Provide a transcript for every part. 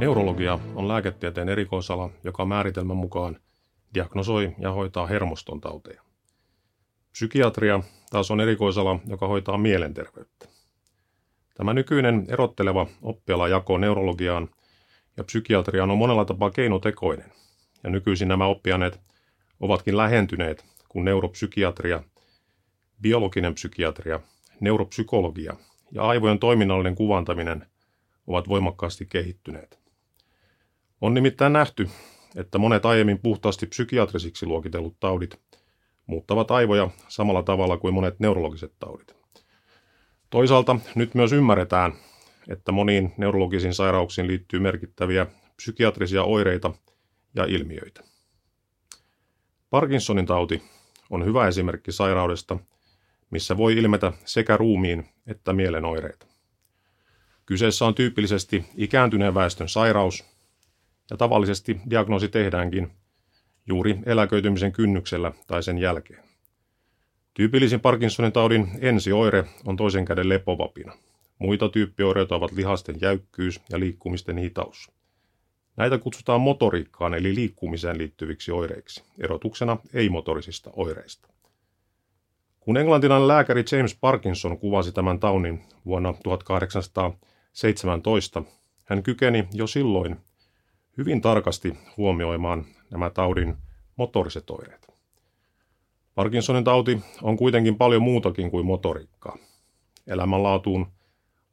Neurologia on lääketieteen erikoisala, joka määritelmän mukaan diagnosoi ja hoitaa hermoston tauteja. Psykiatria taas on erikoisala, joka hoitaa mielenterveyttä. Tämä nykyinen erotteleva oppialajako neurologiaan ja psykiatriaan on monella tapaa keinotekoinen, ja nykyisin nämä oppianeet ovatkin lähentyneet, kun neuropsykiatria, biologinen psykiatria, neuropsykologia ja aivojen toiminnallinen kuvantaminen ovat voimakkaasti kehittyneet. On nimittäin nähty, että monet aiemmin puhtaasti psykiatrisiksi luokitellut taudit muuttavat aivoja samalla tavalla kuin monet neurologiset taudit. Toisaalta nyt myös ymmärretään, että moniin neurologisiin sairauksiin liittyy merkittäviä psykiatrisia oireita ja ilmiöitä. Parkinsonin tauti on hyvä esimerkki sairaudesta, missä voi ilmetä sekä ruumiin että mielen oireita. Kyseessä on tyypillisesti ikääntyneen väestön sairaus, ja tavallisesti diagnoosi tehdäänkin juuri eläköitymisen kynnyksellä tai sen jälkeen. Tyypillisin Parkinsonin taudin ensioire on toisen käden lepovapina. Muita tyyppioireita ovat lihasten jäykkyys ja liikkumisten hitaus. Näitä kutsutaan motoriikkaan eli liikkumiseen liittyviksi oireiksi, erotuksena ei-motorisista oireista. Kun englantilainen lääkäri James Parkinson kuvasi tämän taunnin vuonna 1817, hän kykeni jo silloin hyvin tarkasti huomioimaan nämä taudin motoriset oireet. Parkinsonin tauti on kuitenkin paljon muutakin kuin motoriikkaa. Elämänlaatuun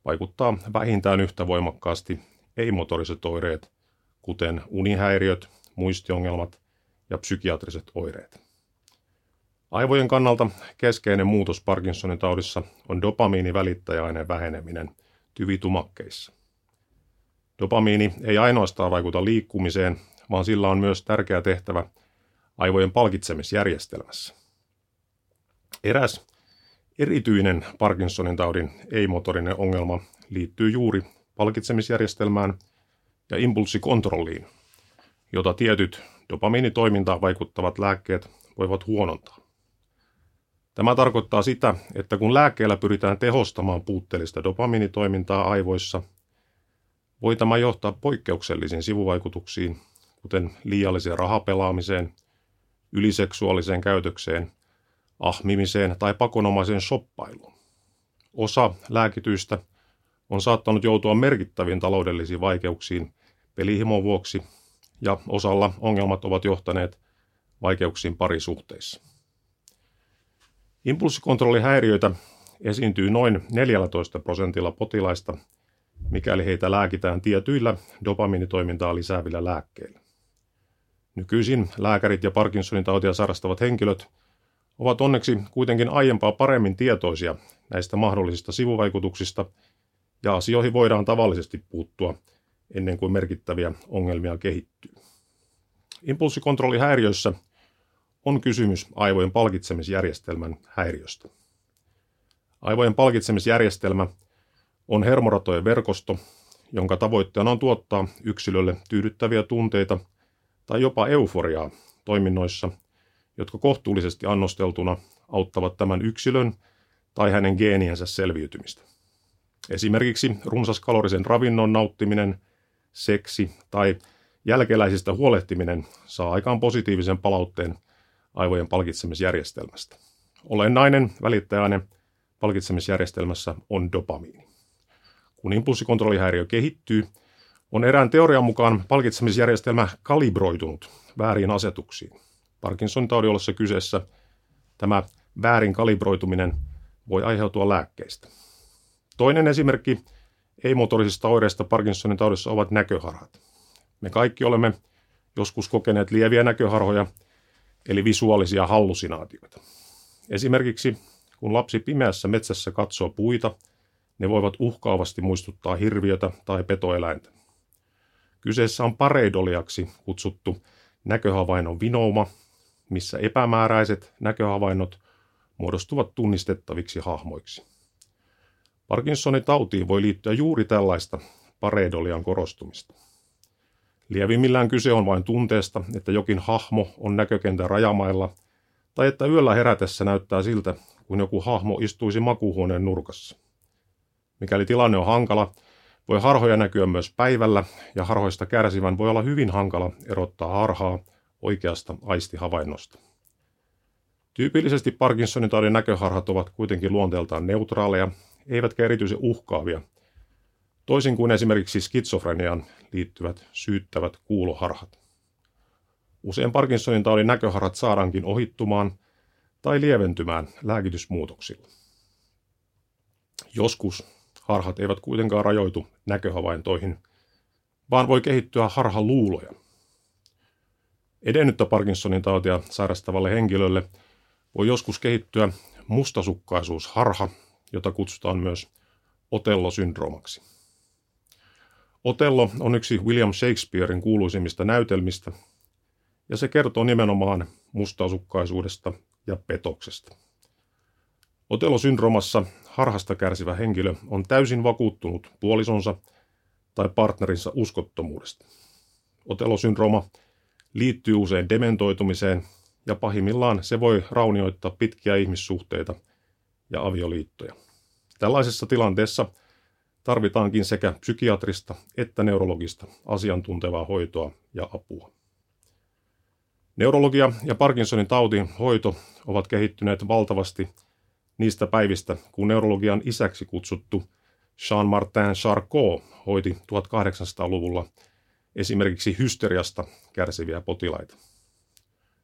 vaikuttaa vähintään yhtä voimakkaasti ei-motoriset oireet, kuten unihäiriöt, muistiongelmat ja psykiatriset oireet. Aivojen kannalta keskeinen muutos Parkinsonin taudissa on dopamiinivälittäjäaineen väheneminen tyvitumakkeissa. Dopamiini ei ainoastaan vaikuta liikkumiseen, vaan sillä on myös tärkeä tehtävä aivojen palkitsemisjärjestelmässä. Eräs erityinen Parkinsonin taudin ei-motorinen ongelma liittyy juuri palkitsemisjärjestelmään ja impulssikontrolliin, jota tietyt dopamiinitoimintaan vaikuttavat lääkkeet voivat huonontaa. Tämä tarkoittaa sitä, että kun lääkkeellä pyritään tehostamaan puutteellista dopamiinitoimintaa aivoissa – voi tämä johtaa poikkeuksellisiin sivuvaikutuksiin, kuten liialliseen rahapelaamiseen, yliseksuaaliseen käytökseen, ahmimiseen tai pakonomaiseen shoppailuun. Osa lääkityistä on saattanut joutua merkittäviin taloudellisiin vaikeuksiin pelihimon vuoksi, ja osalla ongelmat ovat johtaneet vaikeuksiin parisuhteissa. Impulssikontrollihäiriöitä esiintyy noin 14 prosentilla potilaista – mikäli heitä lääkitään tietyillä dopamiinitoimintaa lisäävillä lääkkeillä. Nykyisin lääkärit ja Parkinsonin tautia sairastavat henkilöt ovat onneksi kuitenkin aiempaa paremmin tietoisia näistä mahdollisista sivuvaikutuksista ja asioihin voidaan tavallisesti puuttua ennen kuin merkittäviä ongelmia kehittyy. Impulssikontrollihäiriöissä on kysymys aivojen palkitsemisjärjestelmän häiriöstä. Aivojen palkitsemisjärjestelmä – on hermoratojen verkosto, jonka tavoitteena on tuottaa yksilölle tyydyttäviä tunteita tai jopa euforiaa toiminnoissa, jotka kohtuullisesti annosteltuna auttavat tämän yksilön tai hänen geeniensä selviytymistä. Esimerkiksi runsaskalorisen ravinnon nauttiminen, seksi tai jälkeläisistä huolehtiminen saa aikaan positiivisen palautteen aivojen palkitsemisjärjestelmästä. Olennainen välittäjäinen palkitsemisjärjestelmässä on dopamiini. Kun impulssikontrollihäiriö kehittyy, on erään teorian mukaan palkitsemisjärjestelmä kalibroitunut väärin asetuksiin. Parkinson taudin ollessa kyseessä tämä väärin kalibroituminen voi aiheutua lääkkeistä. Toinen esimerkki ei-motorisista oireista Parkinsonin taudissa ovat näköharhat. Me kaikki olemme joskus kokeneet lieviä näköharhoja, eli visuaalisia hallusinaatioita. Esimerkiksi kun lapsi pimeässä metsässä katsoo puita – ne voivat uhkaavasti muistuttaa hirviötä tai petoeläintä. Kyseessä on pareidoliaksi kutsuttu näköhavainnon vinouma, missä epämääräiset näköhavainnot muodostuvat tunnistettaviksi hahmoiksi. Parkinsonin tautiin voi liittyä juuri tällaista pareidolian korostumista. Lievimmillään kyse on vain tunteesta, että jokin hahmo on näkökentän rajamailla, tai että yöllä herätessä näyttää siltä, kun joku hahmo istuisi makuuhuoneen nurkassa. Mikäli tilanne on hankala, Voi harhoja näkyä myös päivällä ja harhoista kärsivän voi olla hyvin hankala erottaa harhaa oikeasta aistihavainnosta. Tyypillisesti Parkinsonin taudin näköharhat ovat kuitenkin luonteeltaan neutraaleja, eivätkä erityisen uhkaavia, toisin kuin esimerkiksi skitsofreniaan liittyvät syyttävät kuuloharhat. Usein Parkinsonin taudin näköharhat saadaankin ohittumaan tai lieventymään lääkitysmuutoksilla. Joskus harhat eivät kuitenkaan rajoitu näköhavaintoihin, vaan voi kehittyä harhaluuloja. Edennyttä Parkinsonin tautia sairastavalle henkilölle voi joskus kehittyä mustasukkaisuusharha, jota kutsutaan myös Otello-syndroomaksi. Otello on yksi William Shakespearein kuuluisimmista näytelmistä, ja se kertoo nimenomaan mustasukkaisuudesta ja petoksesta. Otello-syndroomassa harhasta kärsivä henkilö on täysin vakuuttunut puolisonsa tai partnerinsa uskottomuudesta. Otello-syndrooma liittyy usein dementoitumiseen ja pahimmillaan se voi raunioittaa pitkiä ihmissuhteita ja avioliittoja. Tällaisessa tilanteessa tarvitaankin sekä psykiatrista että neurologista asiantuntevaa hoitoa ja apua. Neurologia ja Parkinsonin tautin hoito ovat kehittyneet valtavasti niistä päivistä, kun neurologian isäksi kutsuttu Jean-Martin Charcot hoiti 1800-luvulla esimerkiksi hysteriasta kärsiviä potilaita.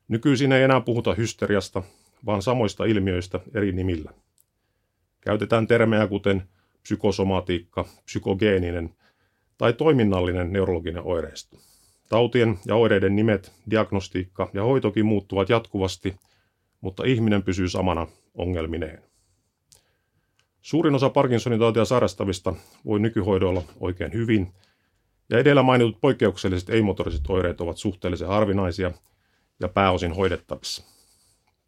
Nykyisin ei enää puhuta hysteriasta, vaan samoista ilmiöistä eri nimillä. Käytetään termejä kuten psykosomatiikka, psykogeeninen tai toiminnallinen neurologinen oireisto. Tautien ja oireiden nimet, diagnostiikka ja hoitokin muuttuvat jatkuvasti, mutta ihminen pysyy samana ongelmineen. Suurin osa Parkinsonin tautia sairastavista voi nykyhoidoilla oikein hyvin, ja edellä mainitut poikkeukselliset ei-motoriset oireet ovat suhteellisen harvinaisia ja pääosin hoidettavissa.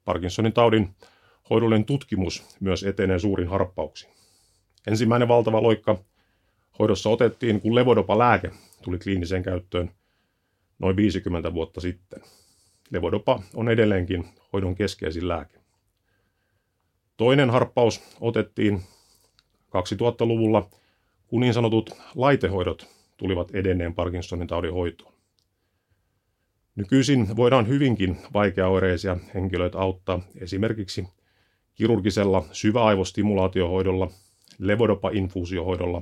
Parkinsonin taudin hoidollinen tutkimus myös etenee suurin harppauksiin. Ensimmäinen valtava loikka hoidossa otettiin, kun levodopa-lääke tuli kliiniseen käyttöön noin 50 vuotta sitten. Levodopa on edelleenkin hoidon keskeisin lääke. Toinen harppaus otettiin 2000-luvulla, kun niin sanotut laitehoidot tulivat edenneen Parkinsonin taudin hoitoon. Nykyisin voidaan hyvinkin vaikeaoireisia henkilöitä auttaa esimerkiksi kirurgisella syväaivostimulaatiohoidolla, levodopa-infuusiohoidolla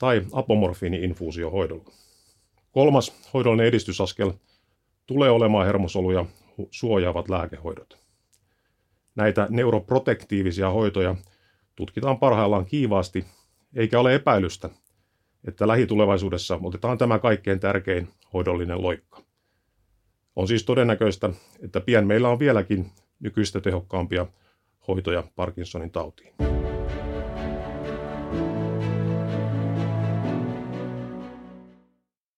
tai apomorfiini-infuusiohoidolla. Kolmas hoidollinen edistysaskel tulee olemaan hermosoluja suojaavat lääkehoidot. Näitä neuroprotektiivisia hoitoja tutkitaan parhaillaan kiivaasti, eikä ole epäilystä, että lähitulevaisuudessa otetaan tämä kaikkein tärkein hoidollinen loikka. On siis todennäköistä, että pian meillä on vieläkin nykyistä tehokkaampia hoitoja Parkinsonin tautiin.